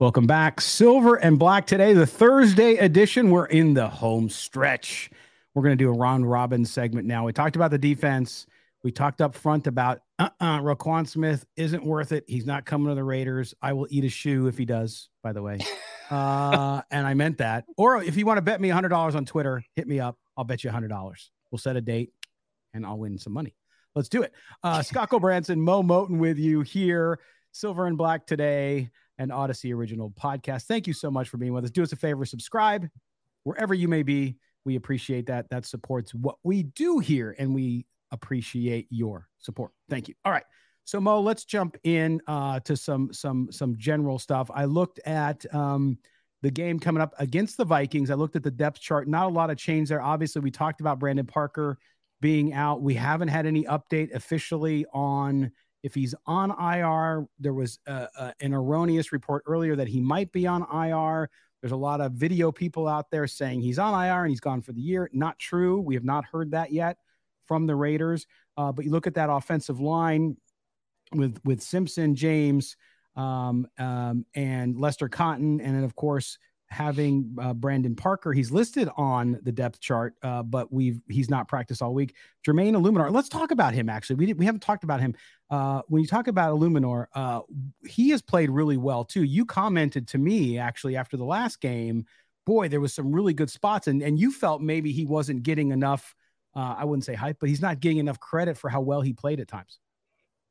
Welcome back. Silver and black today, the Thursday edition. We're in the home stretch. We're going to do a round robin segment now. We talked about the defense. We talked up front about uh uh-uh, Roquan Smith isn't worth it. He's not coming to the Raiders. I will eat a shoe if he does, by the way. Uh, and I meant that. Or if you want to bet me $100 on Twitter, hit me up. I'll bet you $100. We'll set a date and I'll win some money. Let's do it. Uh, Scott Branson, Mo Moton with you here. Silver and black today and Odyssey original podcast. Thank you so much for being with us. Do us a favor, subscribe wherever you may be. We appreciate that. That supports what we do here, and we appreciate your support. Thank you. All right. So Mo, let's jump in uh, to some some some general stuff. I looked at um, the game coming up against the Vikings. I looked at the depth chart. Not a lot of change there. Obviously, we talked about Brandon Parker being out. We haven't had any update officially on if he's on IR, there was an erroneous report earlier that he might be on IR. There's a lot of video people out there saying he's on IR and he's gone for the year. Not true. We have not heard that yet from the Raiders. Uh, but you look at that offensive line with with Simpson, James, um, um, and Lester Cotton, and then of course having uh, Brandon Parker. He's listed on the depth chart, uh, but we've he's not practiced all week. Jermaine Eluemunor. Let's talk about him. Actually, we we haven't talked about him. Uh, when you talk about Eluemunor, uh, he has played really well too. You commented to me actually after the last game. Boy, there was some really good spots, and and you felt maybe he wasn't getting enough. Uh, I wouldn't say hype, but he's not getting enough credit for how well he played at times.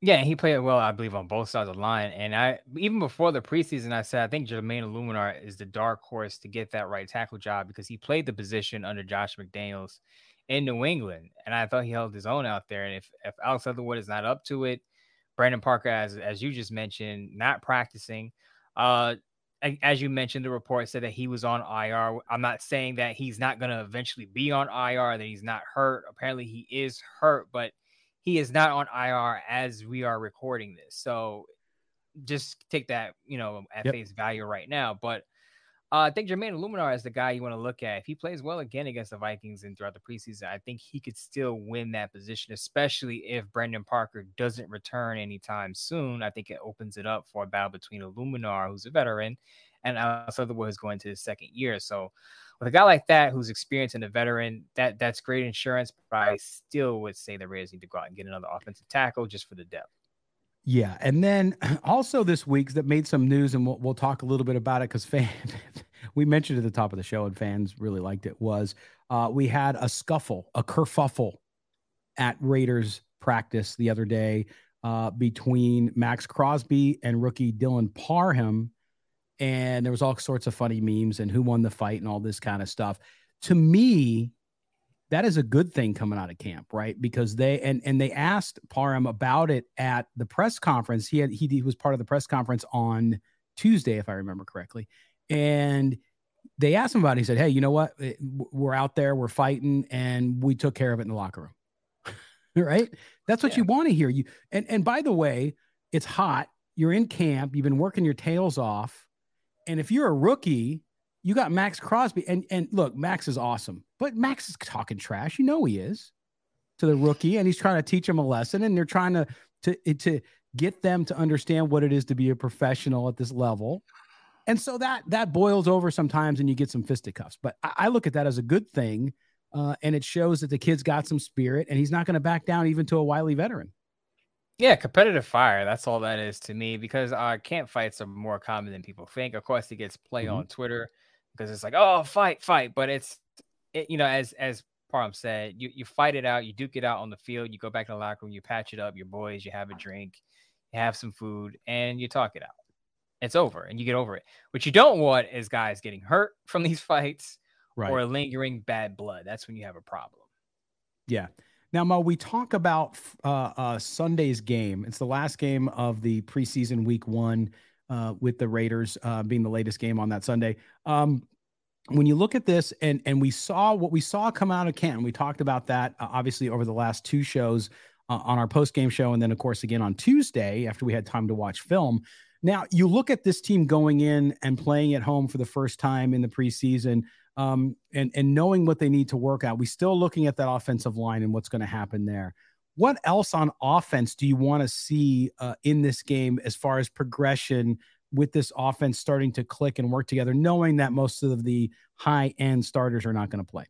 Yeah, he played well, I believe, on both sides of the line. And I even before the preseason, I said I think Jermaine Eluemunor is the dark horse to get that right tackle job because he played the position under Josh McDaniels in New England, and I thought he held his own out there. And if if Alex Leatherwood is not up to it, Brandon Parker, as as you just mentioned, not practicing. Uh, as you mentioned, the report said that he was on IR. I'm not saying that he's not going to eventually be on IR, that he's not hurt. Apparently, he is hurt, but he is not on IR as we are recording this. So just take that, you know, at yep. face value right now. But uh, I think Jermaine Eluemunor is the guy you want to look at. If he plays well again against the Vikings and throughout the preseason, I think he could still win that position, especially if Brandon Parker doesn't return anytime soon. I think it opens it up for a battle between Eluemunor, who's a veteran, and Alex Leatherwood, who's going to his second year. So with a guy like that who's experienced and a veteran, that that's great insurance. But I still would say the Raiders need to go out and get another offensive tackle just for the depth. Yeah, and then also this week that made some news, and we'll, we'll talk a little bit about it because fans, we mentioned at the top of the show, and fans really liked it. Was uh, we had a scuffle, a kerfuffle at Raiders practice the other day uh, between Maxx Crosby and rookie Dylan Parham and there was all sorts of funny memes and who won the fight and all this kind of stuff. To me, that is a good thing coming out of camp, right? Because they and and they asked Parham about it at the press conference. He had he, he was part of the press conference on Tuesday, if I remember correctly, and they asked him about it. He said, "Hey, you know what? Eh, we're out there, we're fighting, and we took care of it in the locker room." right? That's what yeah. you want to hear. You and and by the way, it's hot. You're in camp. You've been working your tails off and if you're a rookie, you got Maxx Crosby. And and look, Maxx is awesome, but Maxx is talking trash. You know he is to the rookie, and he's trying to teach him a lesson, and they're trying to to to get them to understand what it is to be a professional at this level. And so that that boils over sometimes, and you get some fisticuffs. But I, I look at that as a good thing, uh, and it shows that the kid's got some spirit, and he's not going to back down even to a wily veteran. Yeah, competitive fire. That's all that is to me because uh, camp fights are more common than people think. Of course, it gets play mm-hmm. on Twitter because it's like, oh, fight, fight. But it's, it, you know, as as Parham said, you, you fight it out, you duke it out on the field, you go back to the locker room, you patch it up, your boys, you have a drink, you have some food, and you talk it out. It's over and you get over it. What you don't want is guys getting hurt from these fights right. or lingering bad blood. That's when you have a problem. Yeah. Now, Mo, we talk about uh, uh, Sunday's game. It's the last game of the preseason week one uh, with the Raiders uh, being the latest game on that Sunday. Um, when you look at this, and and we saw what we saw come out of Canton, we talked about that uh, obviously over the last two shows uh, on our post game show, and then of course again on Tuesday after we had time to watch film. Now you look at this team going in and playing at home for the first time in the preseason um, and and knowing what they need to work out. We still looking at that offensive line and what's going to happen there. What else on offense do you want to see uh, in this game as far as progression with this offense starting to click and work together, knowing that most of the high end starters are not going to play?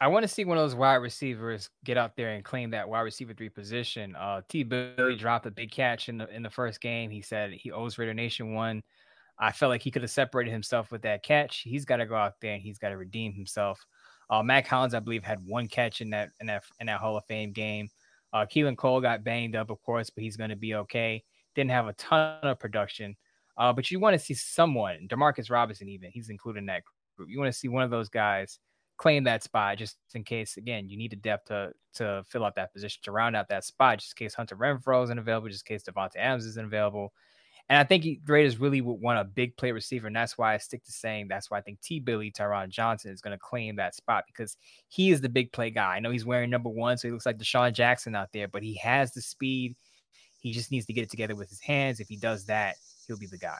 I want to see one of those wide receivers get out there and claim that wide receiver three position. Uh, T. Billy dropped a big catch in the in the first game. He said he owes Raider Nation one. I felt like he could have separated himself with that catch. He's got to go out there and he's got to redeem himself. Uh, Mack Hollins, I believe, had one catch in that in that in that Hall of Fame game. Uh, Keelan Cole got banged up, of course, but he's going to be okay. Didn't have a ton of production, uh, but you want to see someone, Demarcus Robinson, even he's included in that group. You want to see one of those guys claim that spot just in case. Again, you need a depth to to fill out that position to round out that spot, just in case Hunter Renfrow isn't available, just in case Davante Adams isn't available. And I think Raiders really would want a big play receiver. And that's why I stick to saying that's why I think T. Billy Tyron Johnson is going to claim that spot because he is the big play guy. I know he's wearing number one, so he looks like DeSean Jackson out there, but he has the speed. He just needs to get it together with his hands. If he does that, he'll be the guy.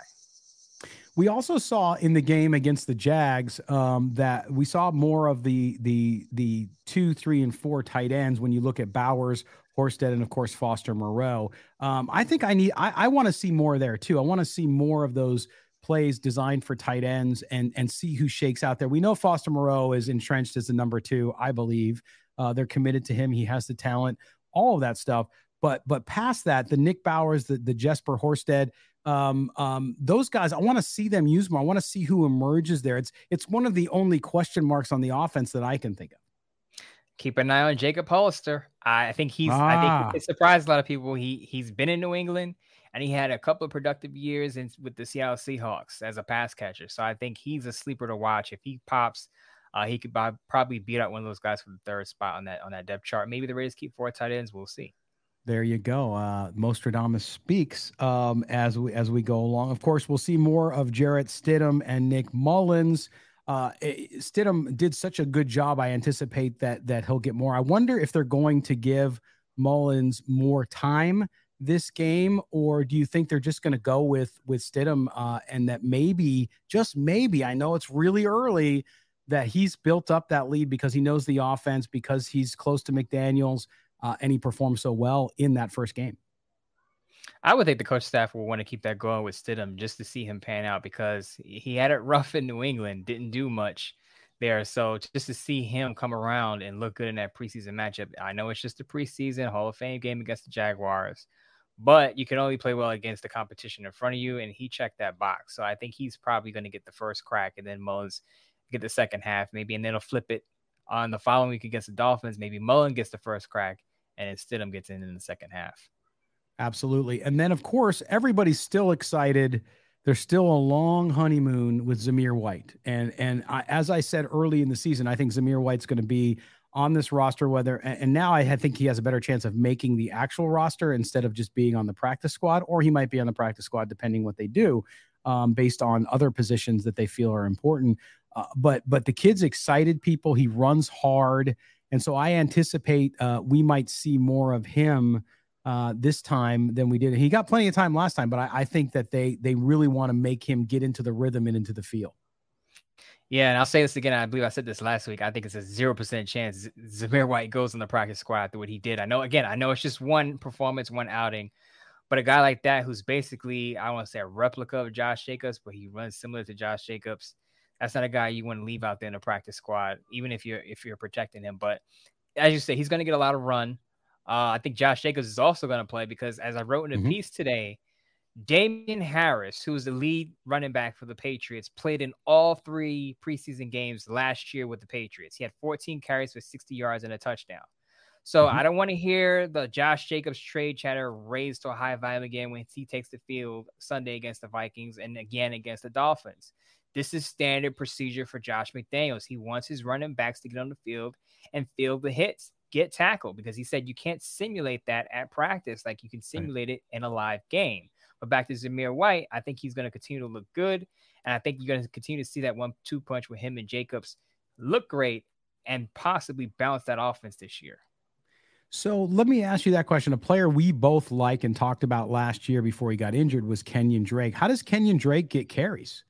We also saw in the game against the Jags um, that we saw more of the the the two, three, and four tight ends when you look at Bowers Horsted, and of course Foster Moreau. Um, I think I need I, I want to see more there too. I want to see more of those plays designed for tight ends and and see who shakes out there. We know Foster Moreau is entrenched as the number two, I believe. Uh, they're committed to him. He has the talent, all of that stuff. But but past that, the Nick Bowers, the the Jesper Horsted, um, um, those guys, I want to see them use more. I want to see who emerges there. It's it's one of the only question marks on the offense that I can think of keep an eye on Jacob Hollister. I think he's ah. I think ah. it surprised a lot of people. He he's been in New England and he had a couple of productive years in, with the Seattle Seahawks as a pass catcher. So I think he's a sleeper to watch. If he pops, uh, he could buy, probably beat out one of those guys for the third spot on that on that depth chart. Maybe the Raiders keep four tight ends. We'll see. There you go. Uh, Mostradamus speaks um, as we as we go along. Of course, we'll see more of Jarrett Stidham and Nick Mullens uh, eh, Stidham did such a good job. I anticipate that that he'll get more. I wonder if they're going to give Mullens more time this game, or do you think they're just going to go with with Stidham uh, and that maybe, just maybe, I know it's really early, that he's built up that lead because he knows the offense, because he's close to McDaniels, uh, and he performed so well in that first game. I would think the coach staff will want to keep that going with Stidham just to see him pan out because he had it rough in New England, didn't do much there. So just to see him come around and look good in that preseason matchup, I know it's just a preseason Hall of Fame game against the Jaguars, but you can only play well against the competition in front of you, and he checked that box. So I think he's probably going to get the first crack, and then Mullens get the second half, maybe, and then he'll flip it on the following week against the Dolphins. Maybe Mullen gets the first crack, and then Stidham gets in in the second half. Absolutely. And then, of course, everybody's still excited. There's still a long honeymoon with Zamir White. And and I, as I said early in the season, I think Zamir White's going to be on this roster. Whether and now I think he has a better chance of making the actual roster instead of just being on the practice squad, or he might be on the practice squad depending what they do, um, based on other positions that they feel are important. Uh, but but the kid's excited people. He runs hard, and so I anticipate uh, we might see more of him uh, this time than we did. He got plenty of time last time, but I, I think that they they really want to make him get into the rhythm and into the feel. Yeah, and I'll say this again. I believe I said this last week. I think it's a zero percent chance Zamir White goes on the practice squad after what he did. I know. Again, I know it's just one performance, one outing, but a guy like that who's basically I want to say a replica of Josh Jacobs, but he runs similar to Josh Jacobs. That's not a guy you want to leave out there in the practice squad, even if you're if you're protecting him. But as you say, he's going to get a lot of run. Uh, I think Josh Jacobs is also going to play because, as I wrote in a mm-hmm. piece today, Damien Harris, who was the lead running back for the Patriots, played in all three preseason games last year with the Patriots. He had 14 carries for 60 yards and a touchdown. So mm-hmm. I don't want to hear the Josh Jacobs trade chatter raised to a high volume again when he takes the field Sunday against the Vikings and again against the Dolphins. This is standard procedure for Josh McDaniels. He wants his running backs to get on the field and field the hits, get tackled, because he said you can't simulate that at practice like you can simulate right. it in a live game. But back to Zamir White, I think he's going to continue to look good. And I think you're going to continue to see that one two punch with him and Jacobs look great and possibly balance that offense this year. So let me ask you that question. A player we both like and talked about last year before he got injured was Kenyon Drake. How does Kenyon Drake get carries?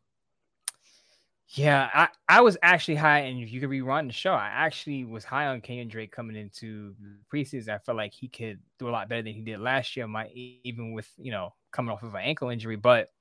Yeah, I, I was actually high, and if you could rerun the show, I actually was high on Kenyon Drake coming into preseason. I felt like he could do a lot better than he did last year, might even with you know coming off of an ankle injury. But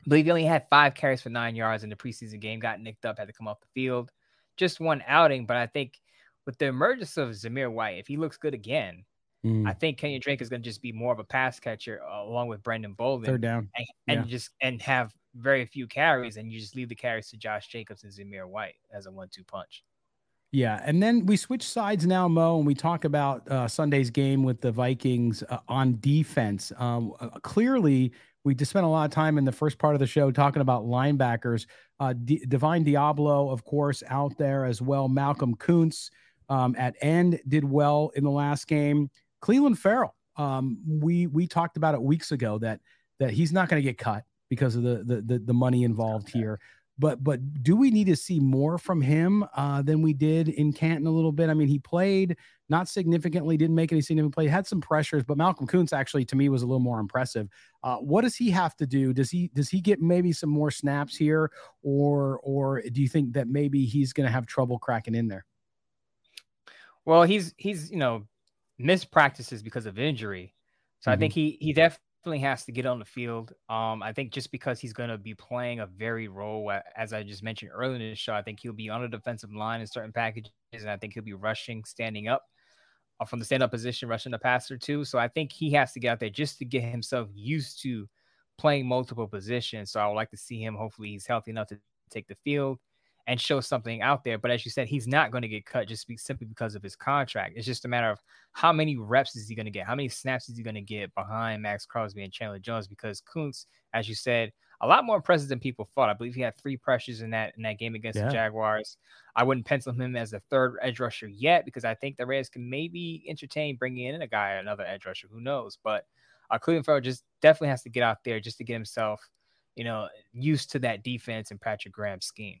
I believe he only had five carries for nine yards in the preseason game, got nicked up, had to come off the field. Just one outing, but I think with the emergence of Zamir White, if he looks good again, mm. I think Kenyon Drake is going to just be more of a pass catcher uh, along with Brandon Bolden. Third down. And, and yeah. just and have very few carries, and you just leave the carries to Josh Jacobs and Zamir White as a one-two punch. Yeah, and then we switch sides now, Mo, and we talk about uh, Sunday's game with the Vikings uh, on defense. Um, uh, clearly, we just spent a lot of time in the first part of the show talking about linebackers. Uh, D- Divine Deablo, of course, out there as well. Malcolm Koonce um, at end did well in the last game. Clelin Ferrell, um, we we talked about it weeks ago that that he's not going to get cut because of the, the the, the money involved okay. here. But but do we need to see more from him uh, than we did in Canton a little bit? I mean, he played not significantly, didn't make any significant play, had some pressures, but Malcolm Koonce actually to me was a little more impressive. Uh, what does he have to do? Does he does he get maybe some more snaps here, or or do you think that maybe he's going to have trouble cracking in there? Well, he's he's you know missed practices because of injury, so mm-hmm. I think he he definitely has to get on the field. Um, I think just because he's going to be playing a very role as I just mentioned earlier in the show, I think he'll be on the defensive line in certain packages, and I think he'll be rushing, standing up uh, from the stand-up position, rushing the passer too. So I think he has to get out there just to get himself used to playing multiple positions. So I would like to see him. Hopefully, he's healthy enough to take the field and show something out there. But as you said, he's not going to get cut just be, simply because of his contract. It's just a matter of how many reps is he going to get? How many snaps is he going to get behind Maxx Crosby and Chandler Jones? Because Koonce, as you said, a lot more impressive than people thought. I believe he had three pressures in that in that game against yeah. the Jaguars. I wouldn't pencil him as a third edge rusher yet because I think the Rays can maybe entertain bringing in a guy, another edge rusher. Who knows? But uh, Clelin Ferrell just definitely has to get out there just to get himself, you know, used to that defense and Patrick Graham's scheme.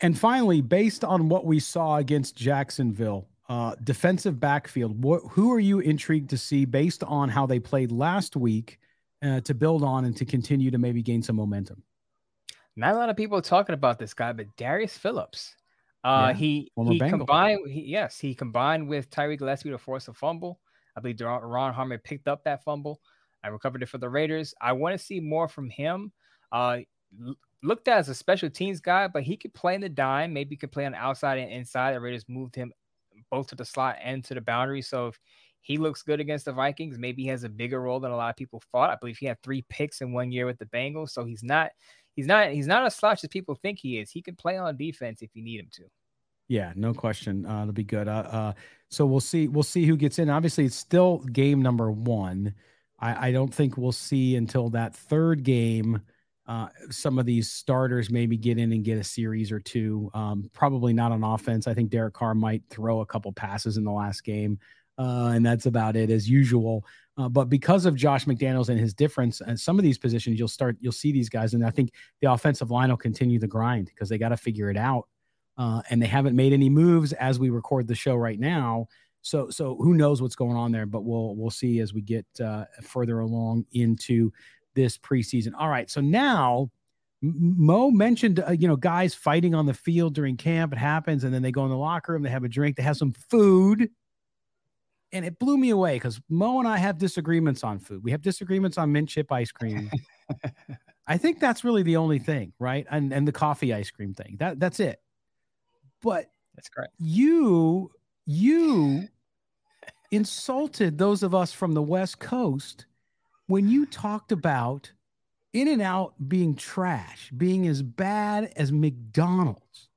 And finally, based on what we saw against Jacksonville, uh, defensive backfield, what, who are you intrigued to see based on how they played last week uh, to build on and to continue to maybe gain some momentum? Not a lot of people talking about this guy, but Darius Phillips. Uh, yeah, he he Bengal. combined, he, yes, he combined with Tyree Gillespie to force a fumble. I believe Ron Harmon picked up that fumble. I recovered it for the Raiders. I want to see more from him. Uh, looked at as a special teams guy, but he could play in the dime. Maybe he could play on the outside and inside. The Raiders moved him both to the slot and to the boundary. So if he looks good against the Vikings, maybe he has a bigger role than a lot of people thought. I believe he had three picks in one year with the Bengals. So he's not he's not he's not a slouch as people think he is. He can play on defense if you need him to. Yeah, no question. Uh, it'll be good. Uh, uh, so we'll see. We'll see who gets in. Obviously, it's still game number one. I, I don't think we'll see until that third game uh, some of these starters maybe get in and get a series or two. Um, probably not on offense. I think Derek Carr might throw a couple passes in the last game, uh, and that's about it as usual. Uh, but because of Josh McDaniels and his difference, and some of these positions, you'll start you'll see these guys, and I think the offensive line will continue the grind because they got to figure it out, uh, and they haven't made any moves as we record the show right now. So so who knows what's going on there? But we'll we'll see as we get uh, further along into this preseason. All right, so now. Mo mentioned, uh, you know, guys fighting on the field during camp. It happens, and then they go in the locker room. They have a drink. They have some food, and it blew me away because Mo and I have disagreements on food. We have disagreements on mint chip ice cream. I think that's really the only thing, right? And and the coffee ice cream thing. That that's it. But that's correct. You you insulted those of us from the West Coast when you talked about In and Out being trash, being as bad as McDonald's.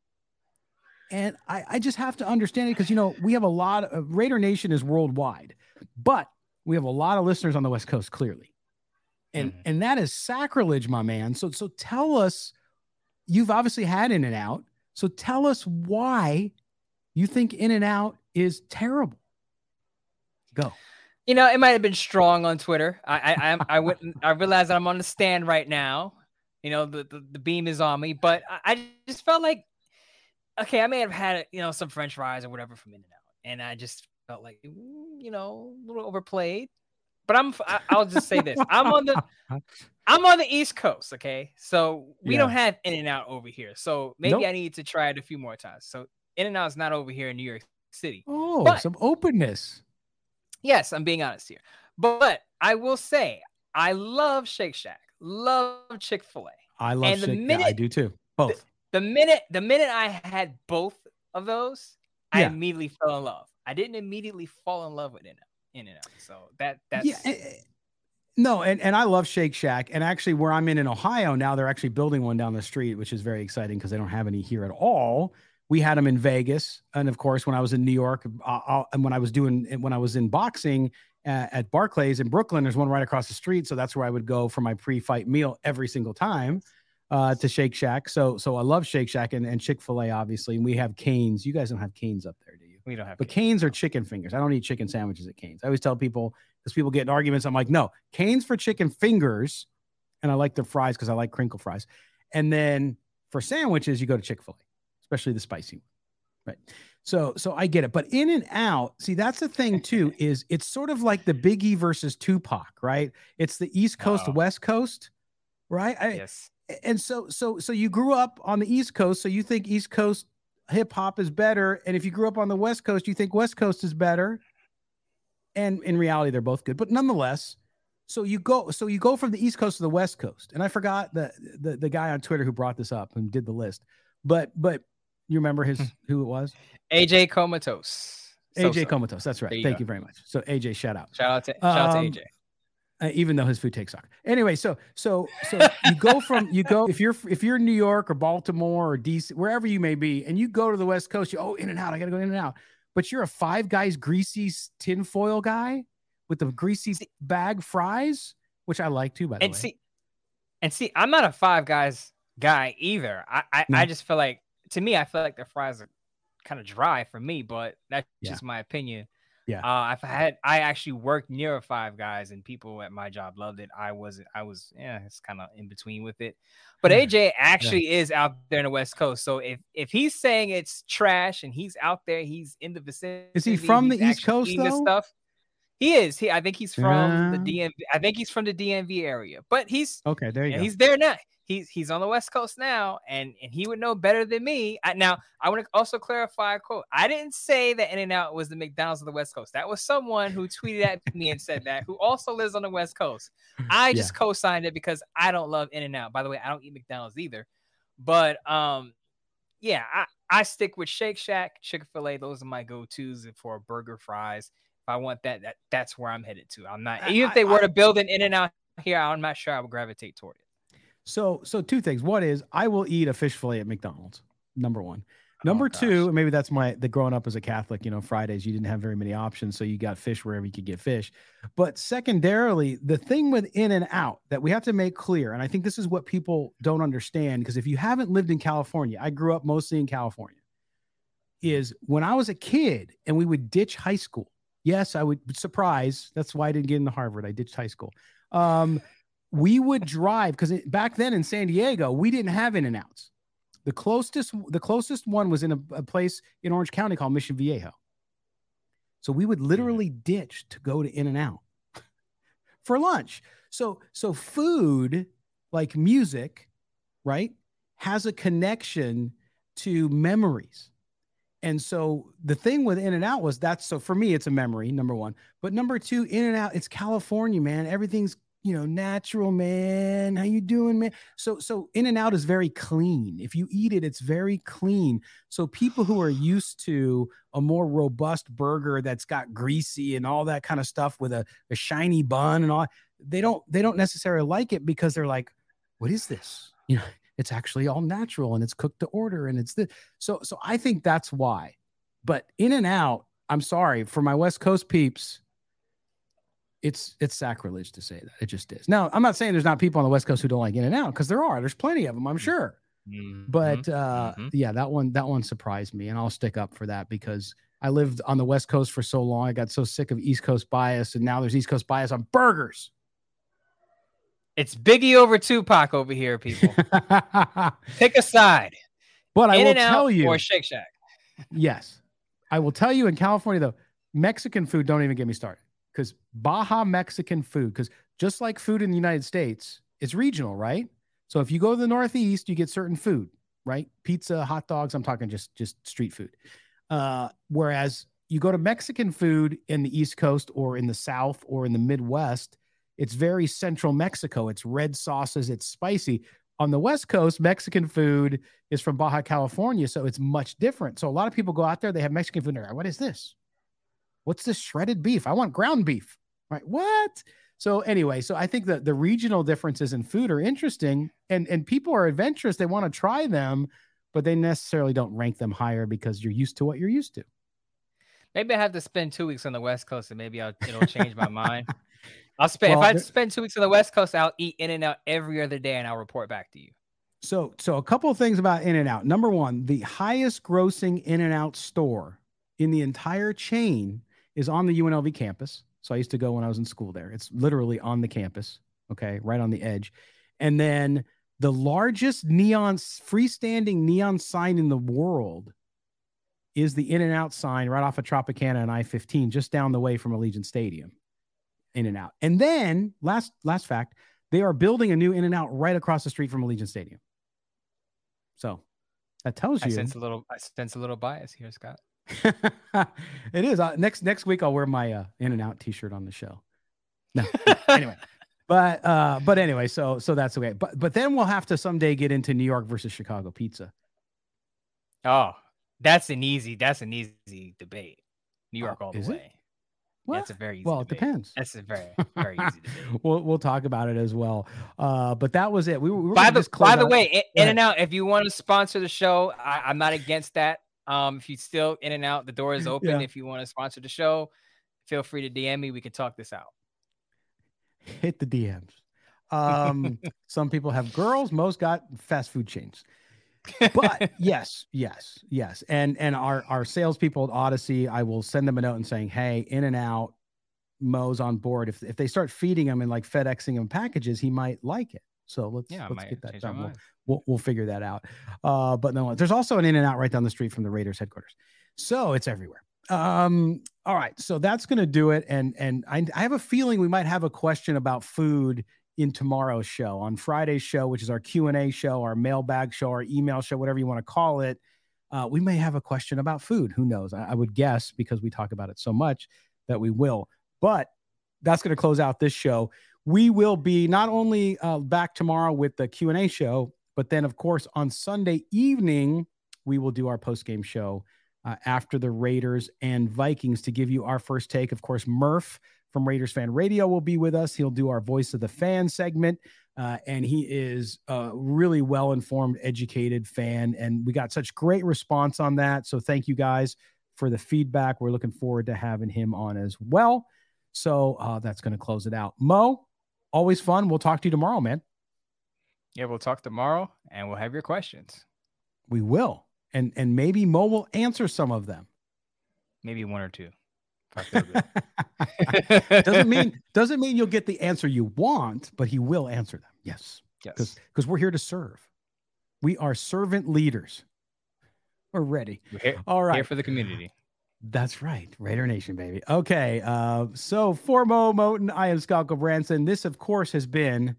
And I, I just have to understand it because, you know, we have a lot of Raider Nation is worldwide, but we have a lot of listeners on the West Coast, clearly. And mm-hmm. and that is sacrilege, my man. So so tell us, you've obviously had In and Out. So tell us why you think In and Out is terrible. Go. You know, it might have been strong on Twitter. I I I, I went I realized that I'm on the stand right now. You know, the, the, the beam is on me, but I, I just felt like okay, I may have had you know some French fries or whatever from In and Out, and I just felt like mm, you know a little overplayed. But I'm I, will just say this: I'm on the I'm on the East Coast, okay. So we yeah. don't have In and Out over here, so maybe nope. I need to try it a few more times. So In and Out is not over here in New York City. Oh, but, some openness. Yes, I'm being honest here, but I will say I love Shake Shack, love Chick Fil A. I love and Shake. The minute, yeah, I do too. Both. The, the minute the minute I had both of those, yeah. I immediately fell in love. I didn't immediately fall in love with In In and Out. So that that's yeah. Eh, eh, no, and, and I love Shake Shack. And actually, where I'm in in Ohio now, they're actually building one down the street, which is very exciting because they don't have any here at all. We had them in Vegas, and of course, when I was in New York, uh, uh and when I was doing when I was in boxing at, at Barclays in Brooklyn, there's one right across the street, so that's where I would go for my pre-fight meal every single time uh, to Shake Shack. So so I love Shake Shack and, and Chick Fil A, obviously, and we have Canes. You guys don't have Canes up there, do you? We don't have. But Canes, Canes are chicken fingers. I don't eat chicken sandwiches at Canes. I always tell people because people get in arguments. I'm like, no, Canes for chicken fingers, and I like the fries because I like crinkle fries. And then for sandwiches, you go to Chick Fil A, especially the spicy one. Right. So so I get it. But in and out, see, that's the thing too, is it's sort of like the Biggie versus Tupac, right? It's the East Coast, oh. West Coast, right? I, yes. And so so so you grew up on the East Coast, so you think East Coast hip hop is better. And if you grew up on the West Coast, you think West Coast is better. And in reality, they're both good. But nonetheless, so you go so you go from the East Coast to the West Coast. And I forgot the the, the guy on Twitter who brought this up and did the list. But but you remember his hmm. who it was? AJ Comatose. AJ so, Comatose. That's right. You Thank go. you very much. So AJ, shout out. Shout out to shout um, out to AJ. Uh, even though his food takes suck. Anyway, so so so you go from you go if you're if you're in New York or Baltimore or DC wherever you may be, and you go to the West Coast, you oh in and out, I gotta go in and out. But you're a five guys greasy tinfoil guy with the greasy bag fries, which I like too. By the and way, and see, and see, I'm not a five guys guy either. I I, no. I just feel like to me, I feel like the fries are kind of dry for me, but that's yeah. just my opinion. Yeah. Uh, I've had I actually worked near a Five Guys, and people at my job loved it. I wasn't. I was yeah, it's kind of in between with it. But AJ actually yeah. is out there in the West Coast. So if if he's saying it's trash and he's out there, he's in the vicinity. Is he from the East Coast though? Stuff. He is. He. I think he's from the DMV. I think he's from the DMV area. But he's okay. There you go. He's there now he's he's on the West Coast now, and and he would know better than me. I, now, I want to also clarify a quote. I didn't say that In and Out was the McDonald's of the West Coast. That was someone who tweeted at me and said that, who also lives on the West Coast. I just yeah. co-signed it because I don't love In and Out. By the way, I don't eat McDonald's either. But um, yeah, I, I stick with Shake Shack, Chick Fil A. Those are my go-tos for burger, fries. If I want that, that that's where I'm headed to. I'm not even if they were to build an In and Out here, I'm not sure I would gravitate toward it. So, so two things. One is I will eat a fish fillet at McDonald's. Number one. Oh, number oh, two, maybe that's my the growing up as a Catholic. You know, Fridays you didn't have very many options, so you got fish wherever you could get fish. But secondarily, the thing with In and Out that we have to make clear, and I think this is what people don't understand, because if you haven't lived in California, I grew up mostly in California. Is when I was a kid and we would ditch high school. Yes, I would surprise. That's why I didn't get into Harvard. I ditched high school. Um, we would drive because back then in San Diego, we didn't have in and outs. The closest, the closest one was in a, a, place in Orange County called Mission Viejo. So we would literally ditch to go to In and Out for lunch. So so food like music, right, has a connection to memories. And so the thing with In and Out was that's so for me, it's a memory, number one. But number two, In and Out, it's California, man. Everything's you know natural man. How you doing man? So so in and out is very clean. If you eat it it's very clean. So people who are used to a more robust burger that's got greasy and all that kind of stuff with a, a shiny bun and all they don't they don't necessarily like it because they're like what is this? You know it's actually all natural and it's cooked to order and it's the so so i think that's why. But in and out i'm sorry for my west coast peeps it's it's sacrilege to say that. It just is. Now i'm not saying there's not people on the west coast who don't like in and out because there are. There's plenty of them i'm sure. Mm-hmm. but uh mm-hmm. yeah that one that one surprised me and i'll stick up for that because i lived on the west coast for so long. I got so sick of east coast bias and now there's east coast bias on burgers it's biggie over tupac over here people pick a side but in i will tell you or shake shack yes i will tell you in california though mexican food don't even get me started because Baja Mexican food, because just like food in the United States, it's regional, right? So if you go to the Northeast, you get certain food, right? Pizza, hot dogs. I'm talking just just street food. Uh, whereas you go to Mexican food in the East Coast or in the South or in the Midwest, it's very central Mexico. It's red sauces, it's spicy. On the West Coast, Mexican food is from Baja California, so it's much different. So a lot of people go out there, they have Mexican food, and they're like, what is this? What's this shredded beef? I want ground beef. Right? What? So anyway, so I think that the regional differences in food are interesting, and and people are adventurous. They want to try them, but they necessarily don't rank them higher because you're used to what you're used to. Maybe I have to spend two weeks on the West Coast, and maybe I'll it'll change my mind. I'll spend well, if I spend two weeks on the West Coast, I'll eat In and Out every other day, and I'll report back to you. So, so a couple of things about In and Out. Number one, the highest grossing In and Out store in the entire chain is on the UNLV campus. So I used to go when I was in school there. It's literally on the campus, okay, right on the edge. And then the largest neon freestanding neon sign in the world is the in and out sign right off of Tropicana and I-15 just down the way from Allegiant Stadium. In and out. And then last last fact, they are building a new in and out right across the street from Allegiant Stadium. So that tells you I sense a little I sense a little bias here, Scott. it is. Uh, next next week I'll wear my uh, In and Out T-shirt on the show. No, anyway, but uh, but anyway, so so that's okay. But but then we'll have to someday get into New York versus Chicago pizza. Oh, that's an easy. That's an easy debate. New York oh, all the way. It? What? That's a very well. Debate. It depends. That's a very very easy debate. we'll we'll talk about it as well. Uh, but that was it. We, we were by the by the way, in, and out. If you want to sponsor the show, I, I'm not against that. Um, if you still in and out, the door is open. Yeah. If you want to sponsor the show, feel free to DM me. We can talk this out. Hit the DMs. Um, some people have girls, most got fast food chains. But yes, yes, yes. And and our our salespeople at Odyssey, I will send them a note and saying, hey, in and out, Mo's on board. If if they start feeding him and like FedExing him packages, he might like it. So let's yeah, let's get that done. We'll, we'll, we'll figure that out. Uh, but no, there's also an In and Out right down the street from the Raiders headquarters, so it's everywhere. Um, all right, so that's gonna do it. And and I, I have a feeling we might have a question about food in tomorrow's show on Friday's show, which is our Q and A show, our mailbag show, our email show, whatever you want to call it. Uh, we may have a question about food. Who knows? I, I would guess because we talk about it so much that we will. But that's going to close out this show we will be not only uh, back tomorrow with the q&a show but then of course on sunday evening we will do our post-game show uh, after the raiders and vikings to give you our first take of course murph from raiders fan radio will be with us he'll do our voice of the fan segment uh, and he is a really well informed educated fan and we got such great response on that so thank you guys for the feedback we're looking forward to having him on as well so uh, that's going to close it out mo always fun. We'll talk to you tomorrow, man. Yeah, we'll talk tomorrow and we'll have your questions. We will. And and maybe Mo will answer some of them. Maybe one or two. doesn't mean doesn't mean you'll get the answer you want, but he will answer them. Yes. Yes. Because we're here to serve. We are servant leaders. We're ready. We're here, All right. Here for the community. That's right. Raider Nation, baby. Okay. Uh, so for Mo Moton, I am Scott Branson. This, of course, has been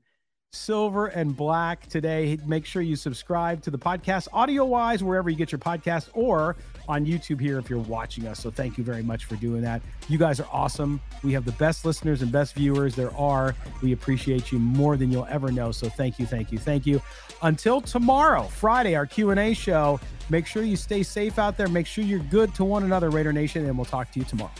Silver and Black today. Make sure you subscribe to the podcast audio wise, wherever you get your podcast, or on YouTube here if you're watching us. So thank you very much for doing that. You guys are awesome. We have the best listeners and best viewers there are. We appreciate you more than you'll ever know. So thank you, thank you, thank you. Until tomorrow, Friday, our Q&A show. Make sure you stay safe out there. Make sure you're good to one another, Raider Nation, and we'll talk to you tomorrow.